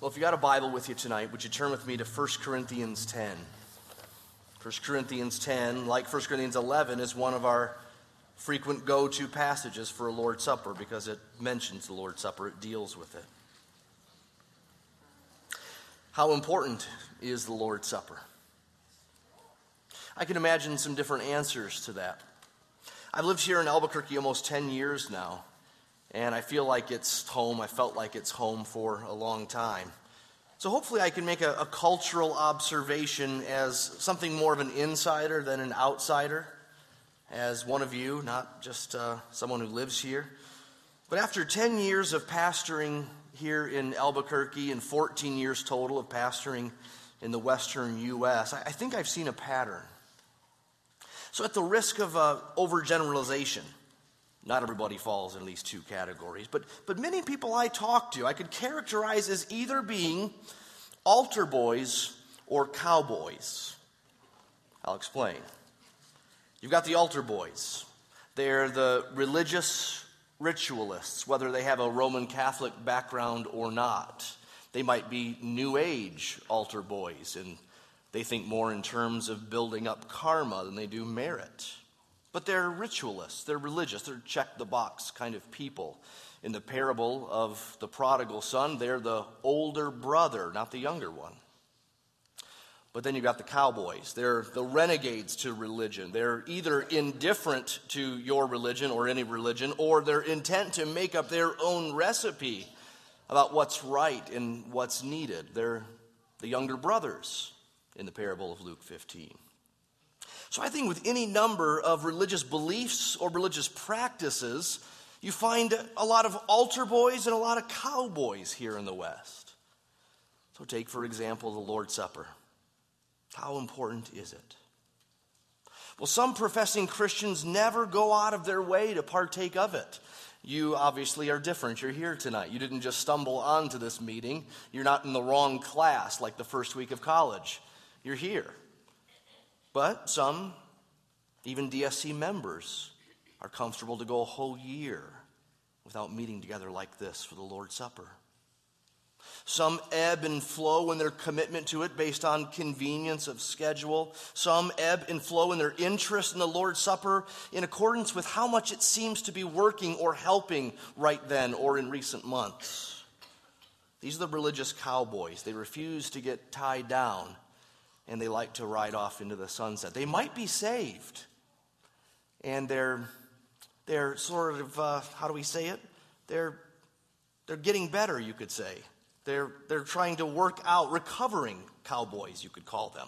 Well, if you got a Bible with you tonight, would you turn with me to 1 Corinthians 10? 1 Corinthians 10, like 1 Corinthians 11, is one of our frequent go to passages for a Lord's Supper because it mentions the Lord's Supper, it deals with it. How important is the Lord's Supper? I can imagine some different answers to that. I've lived here in Albuquerque almost 10 years now, and I feel like it's home. I felt like it's home for a long time. So hopefully, I can make a, a cultural observation as something more of an insider than an outsider, as one of you, not just uh, someone who lives here. But after 10 years of pastoring here in Albuquerque and 14 years total of pastoring in the western U.S., I, I think I've seen a pattern. So, at the risk of uh, overgeneralization, not everybody falls in these two categories, but, but many people I talk to, I could characterize as either being altar boys or cowboys. I'll explain. You've got the altar boys, they're the religious ritualists, whether they have a Roman Catholic background or not. They might be New Age altar boys, and they think more in terms of building up karma than they do merit. But they're ritualists, they're religious, they're check the box kind of people. In the parable of the prodigal son, they're the older brother, not the younger one. But then you've got the cowboys. They're the renegades to religion. They're either indifferent to your religion or any religion, or they're intent to make up their own recipe about what's right and what's needed. They're the younger brothers in the parable of Luke 15. So I think with any number of religious beliefs or religious practices, you find a lot of altar boys and a lot of cowboys here in the West. So take, for example, the Lord's Supper. How important is it? Well, some professing Christians never go out of their way to partake of it. You obviously are different. You're here tonight. You didn't just stumble onto this meeting. You're not in the wrong class like the first week of college. You're here. But some, even DSC members, are comfortable to go a whole year without meeting together like this for the Lord's Supper. Some ebb and flow in their commitment to it based on convenience of schedule. Some ebb and flow in their interest in the Lord's Supper in accordance with how much it seems to be working or helping right then or in recent months. These are the religious cowboys. They refuse to get tied down and they like to ride off into the sunset. They might be saved, and they're, they're sort of, uh, how do we say it? They're, they're getting better, you could say. They're, they're trying to work out, recovering cowboys, you could call them.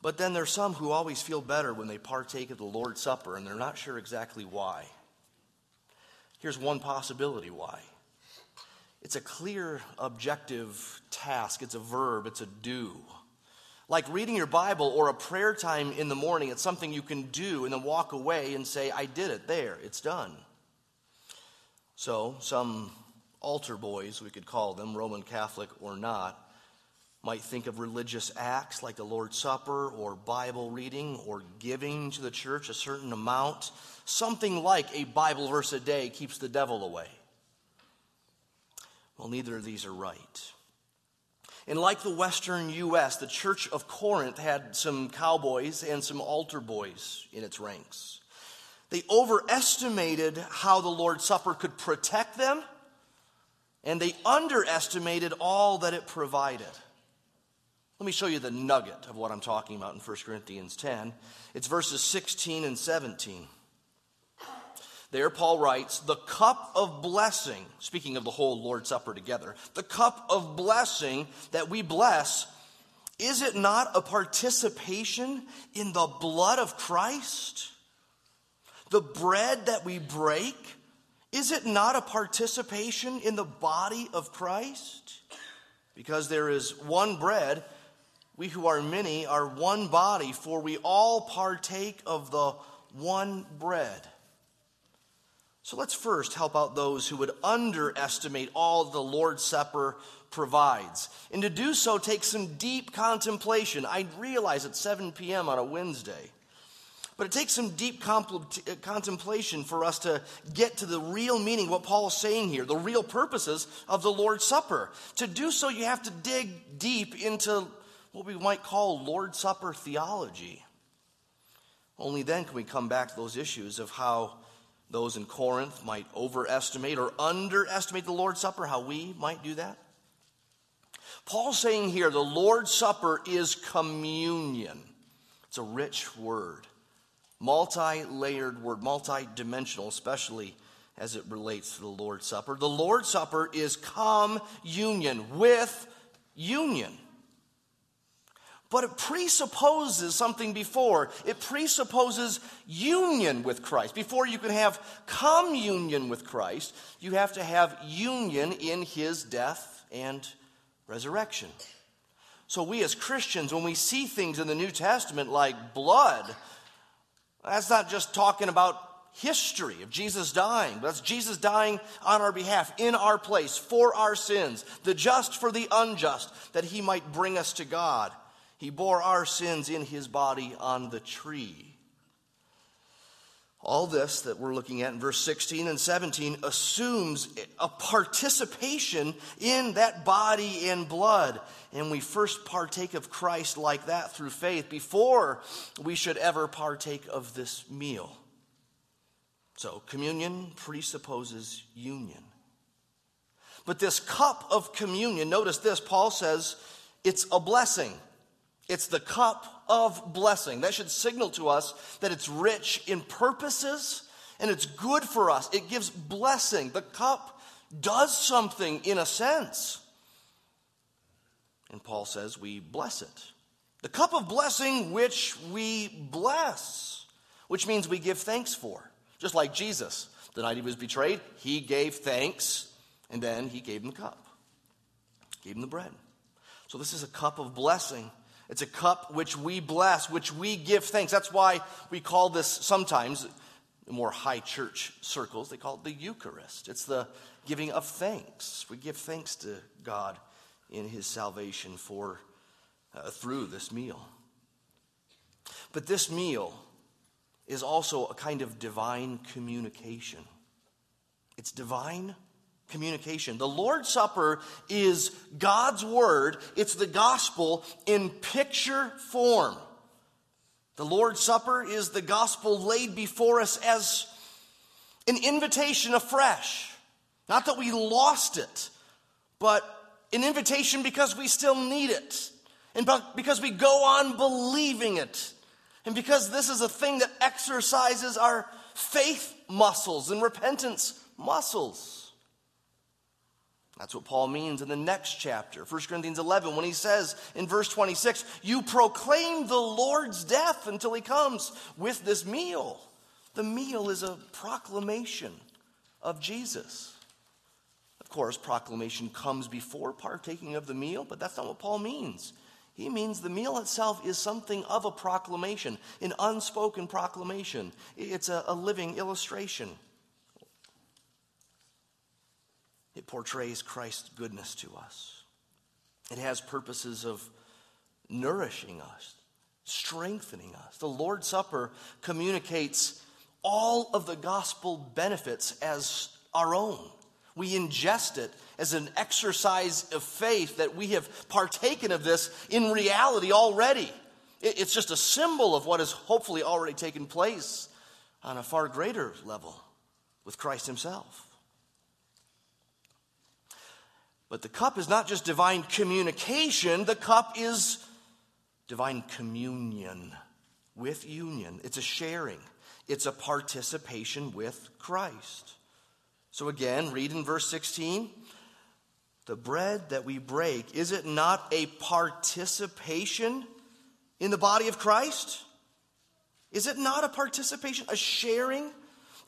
But then there's some who always feel better when they partake of the Lord's Supper, and they're not sure exactly why. Here's one possibility why it's a clear, objective task. It's a verb, it's a do. Like reading your Bible or a prayer time in the morning, it's something you can do and then walk away and say, I did it, there, it's done. So, some altar boys, we could call them, Roman Catholic or not, might think of religious acts like the Lord's Supper or Bible reading or giving to the church a certain amount. Something like a Bible verse a day keeps the devil away. Well, neither of these are right. And like the Western U.S., the Church of Corinth had some cowboys and some altar boys in its ranks. They overestimated how the Lord's Supper could protect them, and they underestimated all that it provided. Let me show you the nugget of what I'm talking about in 1 Corinthians 10. It's verses 16 and 17. There, Paul writes, the cup of blessing, speaking of the whole Lord's Supper together, the cup of blessing that we bless, is it not a participation in the blood of Christ? The bread that we break, is it not a participation in the body of Christ? Because there is one bread, we who are many are one body, for we all partake of the one bread. So let's first help out those who would underestimate all the Lord's Supper provides. And to do so takes some deep contemplation. I realize it's 7 p.m. on a Wednesday. But it takes some deep uh, contemplation for us to get to the real meaning, what Paul is saying here, the real purposes of the Lord's Supper. To do so, you have to dig deep into what we might call Lord's Supper theology. Only then can we come back to those issues of how those in Corinth might overestimate or underestimate the Lord's Supper, how we might do that. Paul's saying here the Lord's Supper is communion. It's a rich word, multi layered word, multi dimensional, especially as it relates to the Lord's Supper. The Lord's Supper is communion with union. But it presupposes something before. It presupposes union with Christ. Before you can have communion with Christ, you have to have union in his death and resurrection. So, we as Christians, when we see things in the New Testament like blood, that's not just talking about history of Jesus dying, but that's Jesus dying on our behalf, in our place, for our sins, the just for the unjust, that he might bring us to God. He bore our sins in his body on the tree. All this that we're looking at in verse 16 and 17 assumes a participation in that body and blood. And we first partake of Christ like that through faith before we should ever partake of this meal. So, communion presupposes union. But this cup of communion, notice this, Paul says it's a blessing. It's the cup of blessing. That should signal to us that it's rich in purposes and it's good for us. It gives blessing. The cup does something in a sense. And Paul says we bless it. The cup of blessing which we bless, which means we give thanks for. Just like Jesus, the night he was betrayed, he gave thanks and then he gave him the cup, gave him the bread. So this is a cup of blessing it's a cup which we bless, which we give thanks. That's why we call this sometimes, more high church circles, they call it the Eucharist. It's the giving of thanks. We give thanks to God in his salvation for uh, through this meal. But this meal is also a kind of divine communication. It's divine communication. The Lord's Supper is God's Word, it's the gospel in picture form. The Lord's Supper is the gospel laid before us as an invitation afresh. Not that we lost it, but an invitation because we still need it. And because we go on believing it. And because this is a thing that exercises our faith muscles and repentance muscles. That's what Paul means in the next chapter, 1 Corinthians 11, when he says in verse 26, You proclaim the Lord's death until he comes with this meal. The meal is a proclamation of Jesus. Of course, proclamation comes before partaking of the meal, but that's not what Paul means. He means the meal itself is something of a proclamation, an unspoken proclamation. It's a, a living illustration. It portrays Christ's goodness to us. It has purposes of nourishing us, strengthening us. The Lord's Supper communicates all of the gospel benefits as our own. We ingest it as an exercise of faith that we have partaken of this in reality already. It's just a symbol of what has hopefully already taken place on a far greater level with Christ Himself. But the cup is not just divine communication, the cup is divine communion with union. It's a sharing, it's a participation with Christ. So again, read in verse 16 the bread that we break, is it not a participation in the body of Christ? Is it not a participation, a sharing?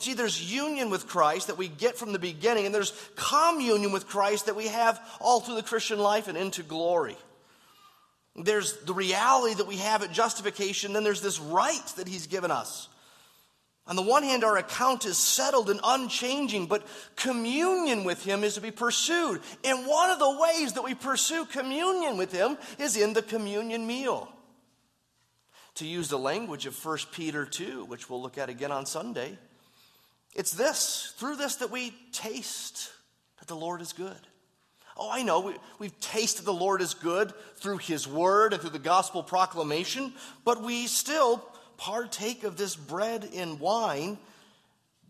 See, there's union with Christ that we get from the beginning, and there's communion with Christ that we have all through the Christian life and into glory. There's the reality that we have at justification, then there's this right that He's given us. On the one hand, our account is settled and unchanging, but communion with Him is to be pursued. And one of the ways that we pursue communion with Him is in the communion meal. To use the language of 1 Peter 2, which we'll look at again on Sunday, it's this through this that we taste that the Lord is good. Oh, I know, we, we've tasted the Lord is good through His Word and through the gospel proclamation, but we still partake of this bread and wine,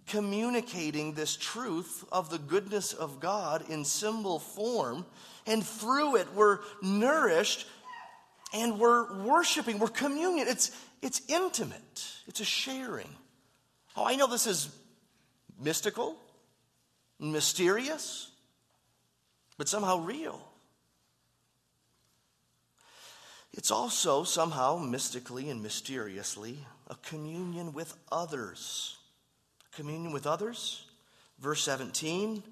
communicating this truth of the goodness of God in symbol form. And through it, we're nourished and we're worshiping, we're communion. It's, it's intimate, it's a sharing. Oh, I know this is mystical, mysterious, but somehow real. It's also somehow mystically and mysteriously a communion with others. Communion with others. Verse 17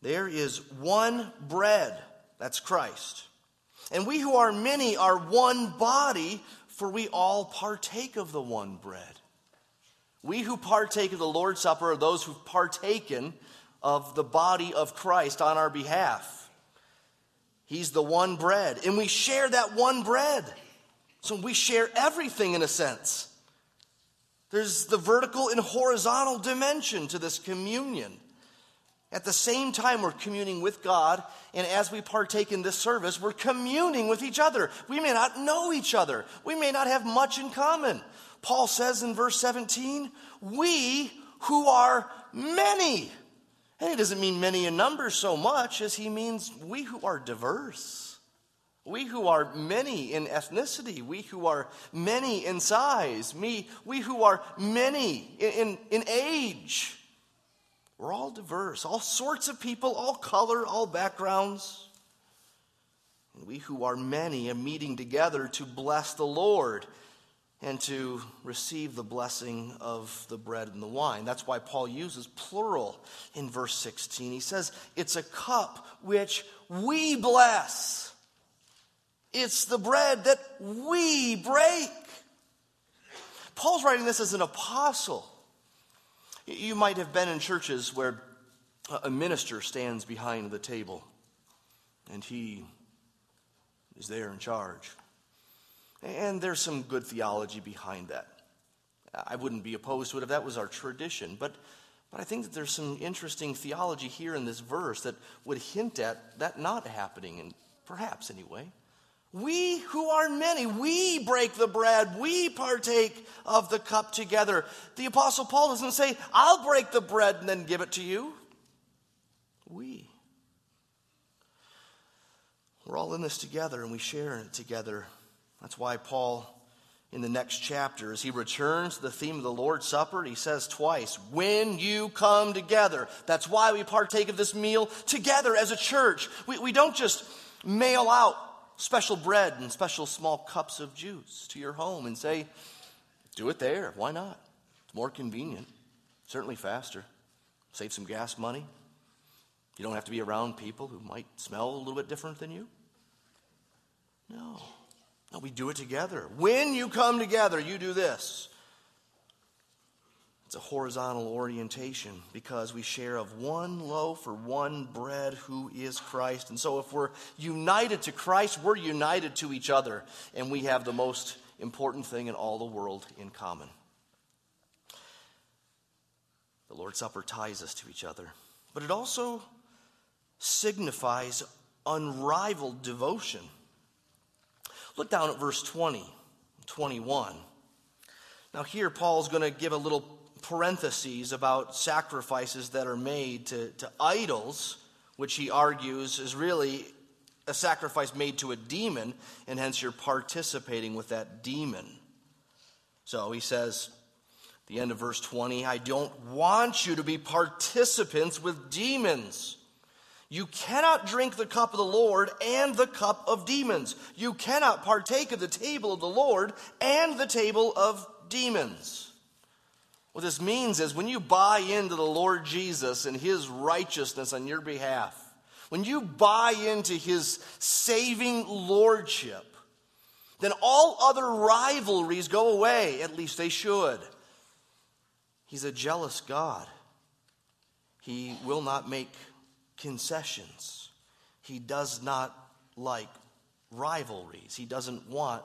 there is one bread, that's Christ. And we who are many are one body, for we all partake of the one bread. We who partake of the Lord's Supper are those who've partaken of the body of Christ on our behalf. He's the one bread, and we share that one bread. So we share everything in a sense. There's the vertical and horizontal dimension to this communion. At the same time, we're communing with God, and as we partake in this service, we're communing with each other. We may not know each other, we may not have much in common. Paul says in verse 17, We who are many. And he doesn't mean many in number so much as he means we who are diverse. We who are many in ethnicity, we who are many in size, me, we who are many in, in, in age. We're all diverse, all sorts of people, all color, all backgrounds. And we who are many are meeting together to bless the Lord and to receive the blessing of the bread and the wine. That's why Paul uses plural in verse 16. He says, It's a cup which we bless. It's the bread that we break. Paul's writing this as an apostle. You might have been in churches where a minister stands behind the table and he is there in charge. And there's some good theology behind that. I wouldn't be opposed to it if that was our tradition, but, but I think that there's some interesting theology here in this verse that would hint at that not happening, and perhaps anyway. We who are many, we break the bread, we partake of the cup together. The Apostle Paul doesn't say, I'll break the bread and then give it to you. We. We're all in this together and we share in it together. That's why Paul, in the next chapter, as he returns to the theme of the Lord's Supper, he says twice, when you come together. That's why we partake of this meal together as a church. We, we don't just mail out special bread and special small cups of juice to your home and say, do it there. Why not? It's more convenient, certainly faster, save some gas money. You don't have to be around people who might smell a little bit different than you. No. No, we do it together. When you come together, you do this. It's a horizontal orientation because we share of one loaf or one bread who is Christ. And so if we're united to Christ, we're united to each other. And we have the most important thing in all the world in common. The Lord's Supper ties us to each other, but it also signifies unrivaled devotion. Look down at verse 20, 21. Now, here Paul's going to give a little parentheses about sacrifices that are made to, to idols, which he argues is really a sacrifice made to a demon, and hence you're participating with that demon. So he says, the end of verse 20, I don't want you to be participants with demons. You cannot drink the cup of the Lord and the cup of demons. You cannot partake of the table of the Lord and the table of demons. What this means is when you buy into the Lord Jesus and his righteousness on your behalf, when you buy into his saving lordship, then all other rivalries go away. At least they should. He's a jealous God. He will not make concessions. He does not like rivalries. He doesn't want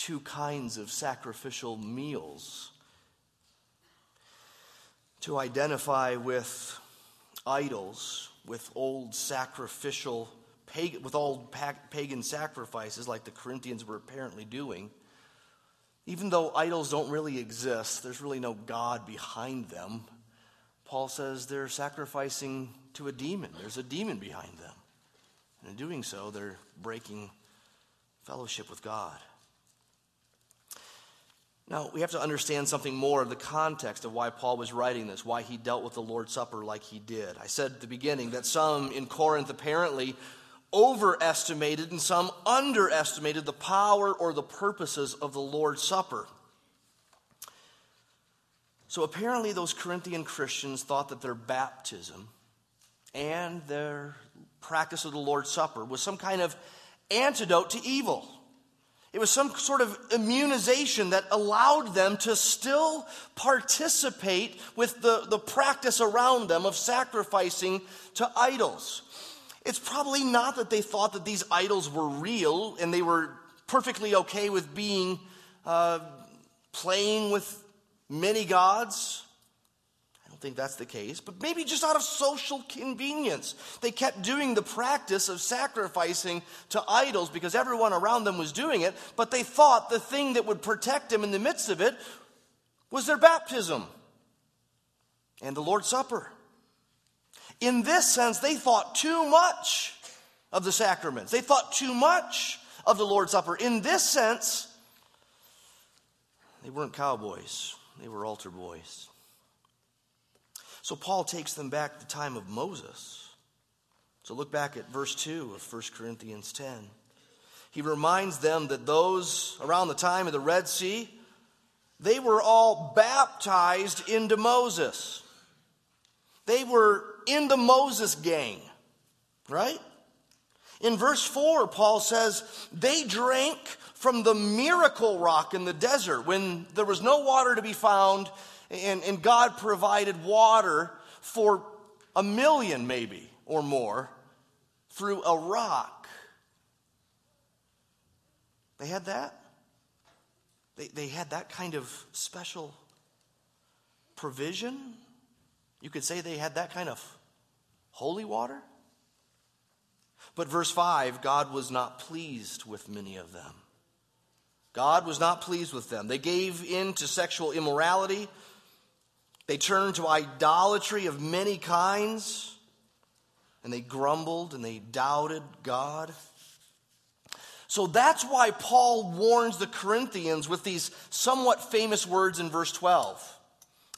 two kinds of sacrificial meals to identify with idols, with old sacrificial, with old pagan sacrifices like the Corinthians were apparently doing. Even though idols don't really exist, there's really no God behind them. Paul says they're sacrificing to a demon. There's a demon behind them. And in doing so, they're breaking fellowship with God. Now, we have to understand something more of the context of why Paul was writing this, why he dealt with the Lord's Supper like he did. I said at the beginning that some in Corinth apparently overestimated and some underestimated the power or the purposes of the Lord's Supper. So apparently, those Corinthian Christians thought that their baptism and their practice of the Lord's Supper was some kind of antidote to evil. It was some sort of immunization that allowed them to still participate with the, the practice around them of sacrificing to idols. It's probably not that they thought that these idols were real and they were perfectly okay with being uh, playing with many gods think that's the case, but maybe just out of social convenience. They kept doing the practice of sacrificing to idols because everyone around them was doing it, but they thought the thing that would protect them in the midst of it was their baptism and the Lord's Supper. In this sense, they thought too much of the sacraments, they thought too much of the Lord's Supper. In this sense, they weren't cowboys, they were altar boys. So Paul takes them back to the time of Moses. So look back at verse 2 of 1 Corinthians 10. He reminds them that those around the time of the Red Sea, they were all baptized into Moses. They were in the Moses gang, right? In verse 4, Paul says, they drank from the miracle rock in the desert when there was no water to be found and, and God provided water for a million, maybe, or more, through a rock. They had that. They, they had that kind of special provision. You could say they had that kind of holy water. But verse 5 God was not pleased with many of them. God was not pleased with them. They gave in to sexual immorality. They turned to idolatry of many kinds, and they grumbled and they doubted God. So that's why Paul warns the Corinthians with these somewhat famous words in verse 12.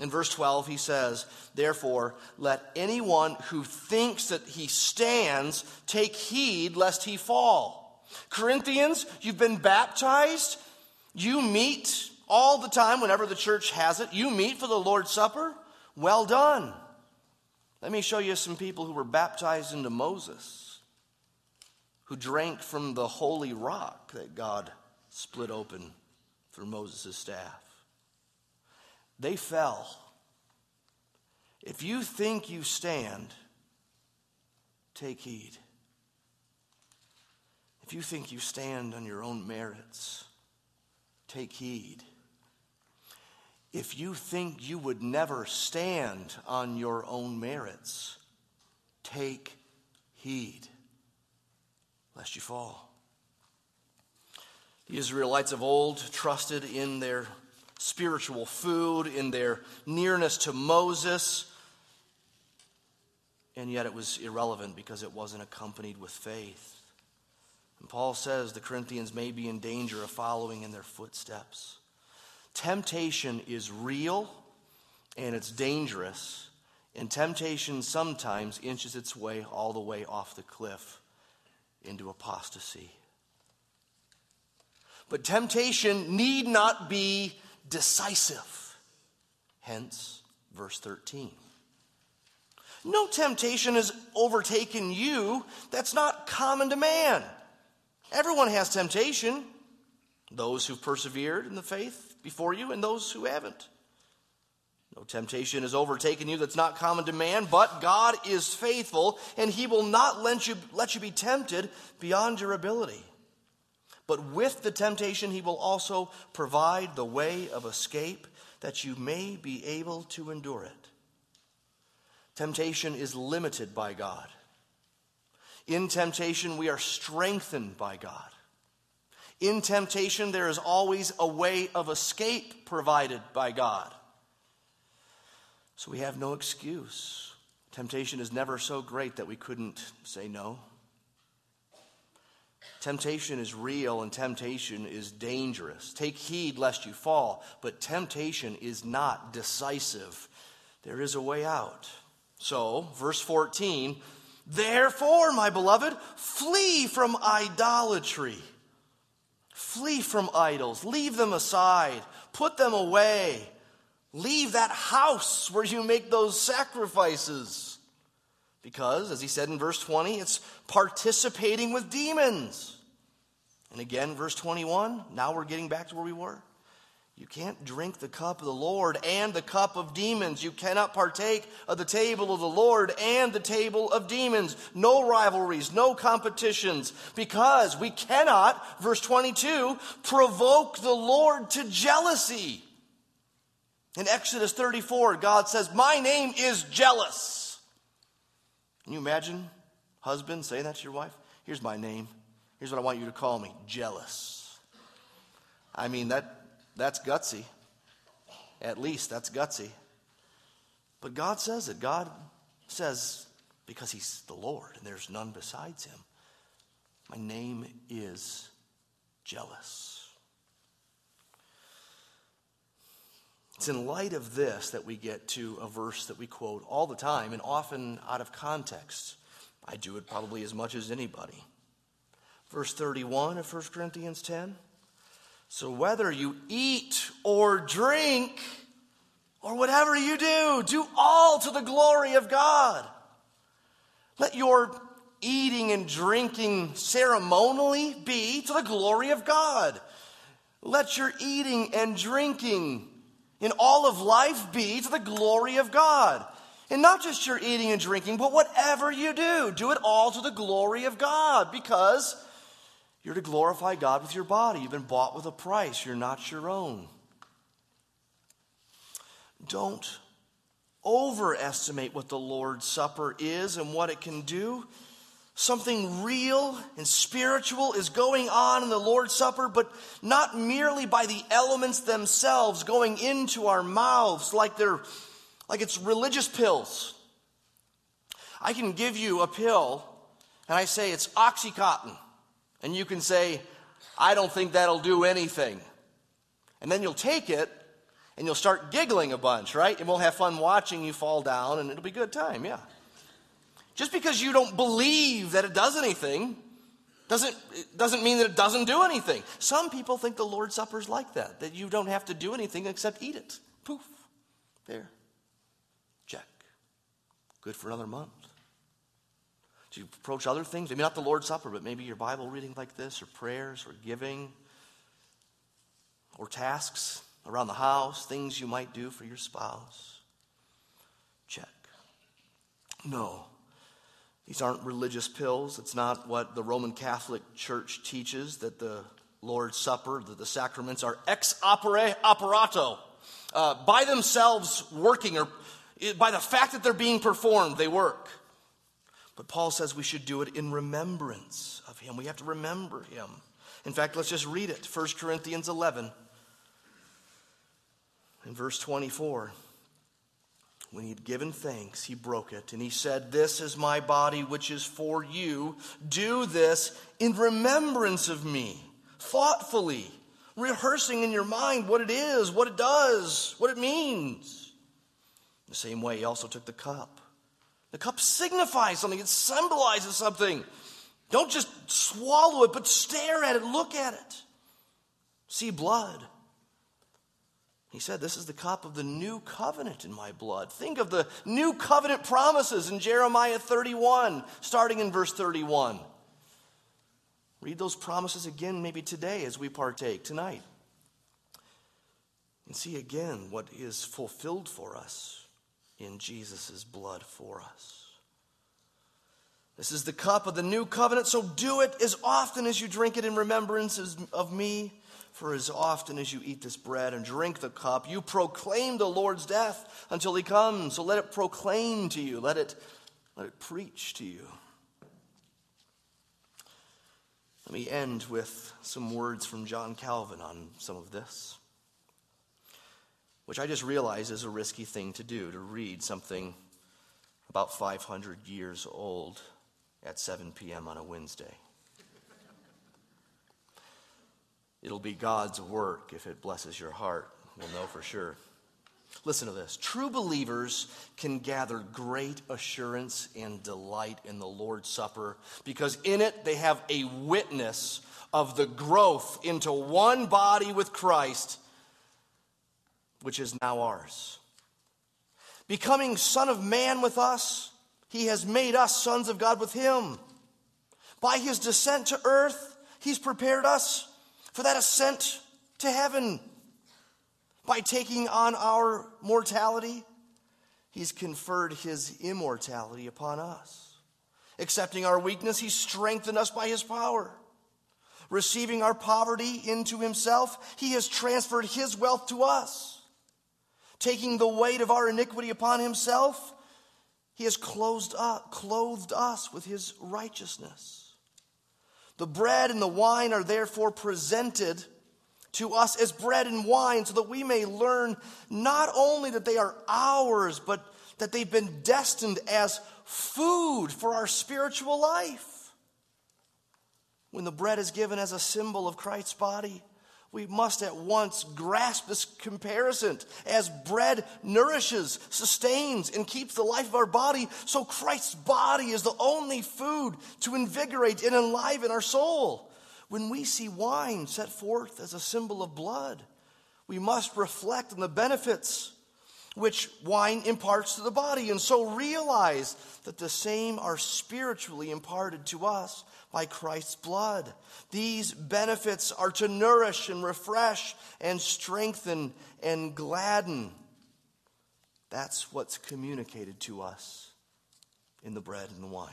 In verse 12, he says, Therefore, let anyone who thinks that he stands take heed lest he fall. Corinthians, you've been baptized, you meet all the time, whenever the church has it, you meet for the Lord's Supper. Well done. Let me show you some people who were baptized into Moses, who drank from the holy rock that God split open through Moses' staff. They fell. If you think you stand, take heed. If you think you stand on your own merits, take heed. If you think you would never stand on your own merits, take heed lest you fall. The Israelites of old trusted in their spiritual food, in their nearness to Moses, and yet it was irrelevant because it wasn't accompanied with faith. And Paul says the Corinthians may be in danger of following in their footsteps. Temptation is real and it's dangerous, and temptation sometimes inches its way all the way off the cliff into apostasy. But temptation need not be decisive. Hence, verse 13. No temptation has overtaken you that's not common to man. Everyone has temptation. Those who've persevered in the faith before you and those who haven't. No temptation has overtaken you that's not common to man, but God is faithful, and he will not let you, let you be tempted beyond your ability. but with the temptation, he will also provide the way of escape that you may be able to endure it. Temptation is limited by God. In temptation, we are strengthened by God. In temptation, there is always a way of escape provided by God. So we have no excuse. Temptation is never so great that we couldn't say no. Temptation is real and temptation is dangerous. Take heed lest you fall, but temptation is not decisive. There is a way out. So, verse 14, therefore, my beloved, flee from idolatry. Flee from idols. Leave them aside. Put them away. Leave that house where you make those sacrifices. Because, as he said in verse 20, it's participating with demons. And again, verse 21, now we're getting back to where we were. You can't drink the cup of the Lord and the cup of demons. You cannot partake of the table of the Lord and the table of demons. No rivalries, no competitions, because we cannot, verse 22, provoke the Lord to jealousy. In Exodus 34, God says, My name is jealous. Can you imagine, husband, saying that to your wife? Here's my name. Here's what I want you to call me jealous. I mean, that, that's gutsy. At least that's gutsy. But God says it. God says, because He's the Lord and there's none besides Him, my name is jealous. It's in light of this that we get to a verse that we quote all the time and often out of context. I do it probably as much as anybody. Verse 31 of 1 Corinthians 10. So whether you eat or drink or whatever you do, do all to the glory of God. Let your eating and drinking ceremonially be to the glory of God. Let your eating and drinking in all of life be to the glory of God. And not just your eating and drinking, but whatever you do, do it all to the glory of God because you're to glorify God with your body. You've been bought with a price, you're not your own. Don't overestimate what the Lord's Supper is and what it can do. Something real and spiritual is going on in the Lord's Supper, but not merely by the elements themselves going into our mouths like they're like it's religious pills. I can give you a pill and I say it's Oxycontin. And you can say, I don't think that'll do anything. And then you'll take it and you'll start giggling a bunch, right? And we'll have fun watching you fall down and it'll be a good time, yeah. Just because you don't believe that it does anything doesn't, doesn't mean that it doesn't do anything. Some people think the Lord's Supper is like that, that you don't have to do anything except eat it. Poof. There. Check. Good for another month. Do you approach other things? Maybe not the Lord's Supper, but maybe your Bible reading like this, or prayers, or giving, or tasks around the house, things you might do for your spouse. Check. No. These aren't religious pills. It's not what the Roman Catholic Church teaches that the Lord's Supper, that the sacraments are ex opere operato, uh, by themselves working, or by the fact that they're being performed, they work. But Paul says we should do it in remembrance of him. We have to remember him. In fact, let's just read it 1 Corinthians 11, in verse 24. When he had given thanks, he broke it, and he said, This is my body, which is for you. Do this in remembrance of me, thoughtfully, rehearsing in your mind what it is, what it does, what it means. The same way, he also took the cup. The cup signifies something, it symbolizes something. Don't just swallow it, but stare at it, look at it. See blood. He said, This is the cup of the new covenant in my blood. Think of the new covenant promises in Jeremiah 31, starting in verse 31. Read those promises again, maybe today as we partake tonight. And see again what is fulfilled for us in Jesus' blood for us. This is the cup of the new covenant, so do it as often as you drink it in remembrance of me. For as often as you eat this bread and drink the cup, you proclaim the Lord's death until he comes. So let it proclaim to you, let it, let it preach to you. Let me end with some words from John Calvin on some of this, which I just realize is a risky thing to do, to read something about 500 years old at 7 p.m. on a Wednesday. It'll be God's work if it blesses your heart. We'll know for sure. Listen to this. True believers can gather great assurance and delight in the Lord's Supper because in it they have a witness of the growth into one body with Christ, which is now ours. Becoming Son of Man with us, He has made us sons of God with Him. By His descent to earth, He's prepared us for that ascent to heaven. By taking on our mortality, He's conferred His immortality upon us. Accepting our weakness, He strengthened us by His power. Receiving our poverty into Himself, He has transferred His wealth to us. Taking the weight of our iniquity upon Himself, He has clothed us with His righteousness. The bread and the wine are therefore presented to us as bread and wine so that we may learn not only that they are ours, but that they've been destined as food for our spiritual life. When the bread is given as a symbol of Christ's body, we must at once grasp this comparison. As bread nourishes, sustains, and keeps the life of our body, so Christ's body is the only food to invigorate and enliven our soul. When we see wine set forth as a symbol of blood, we must reflect on the benefits which wine imparts to the body, and so realize that the same are spiritually imparted to us by Christ's blood. These benefits are to nourish and refresh and strengthen and gladden. That's what's communicated to us in the bread and the wine.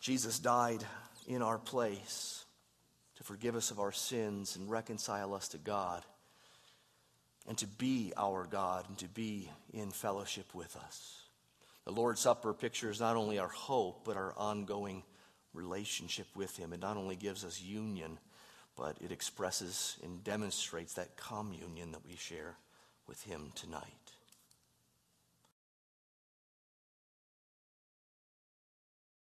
Jesus died in our place to forgive us of our sins and reconcile us to God, and to be our God and to be in fellowship with us. The Lord's Supper pictures not only our hope, but our ongoing relationship with Him. It not only gives us union, but it expresses and demonstrates that communion that we share with Him tonight.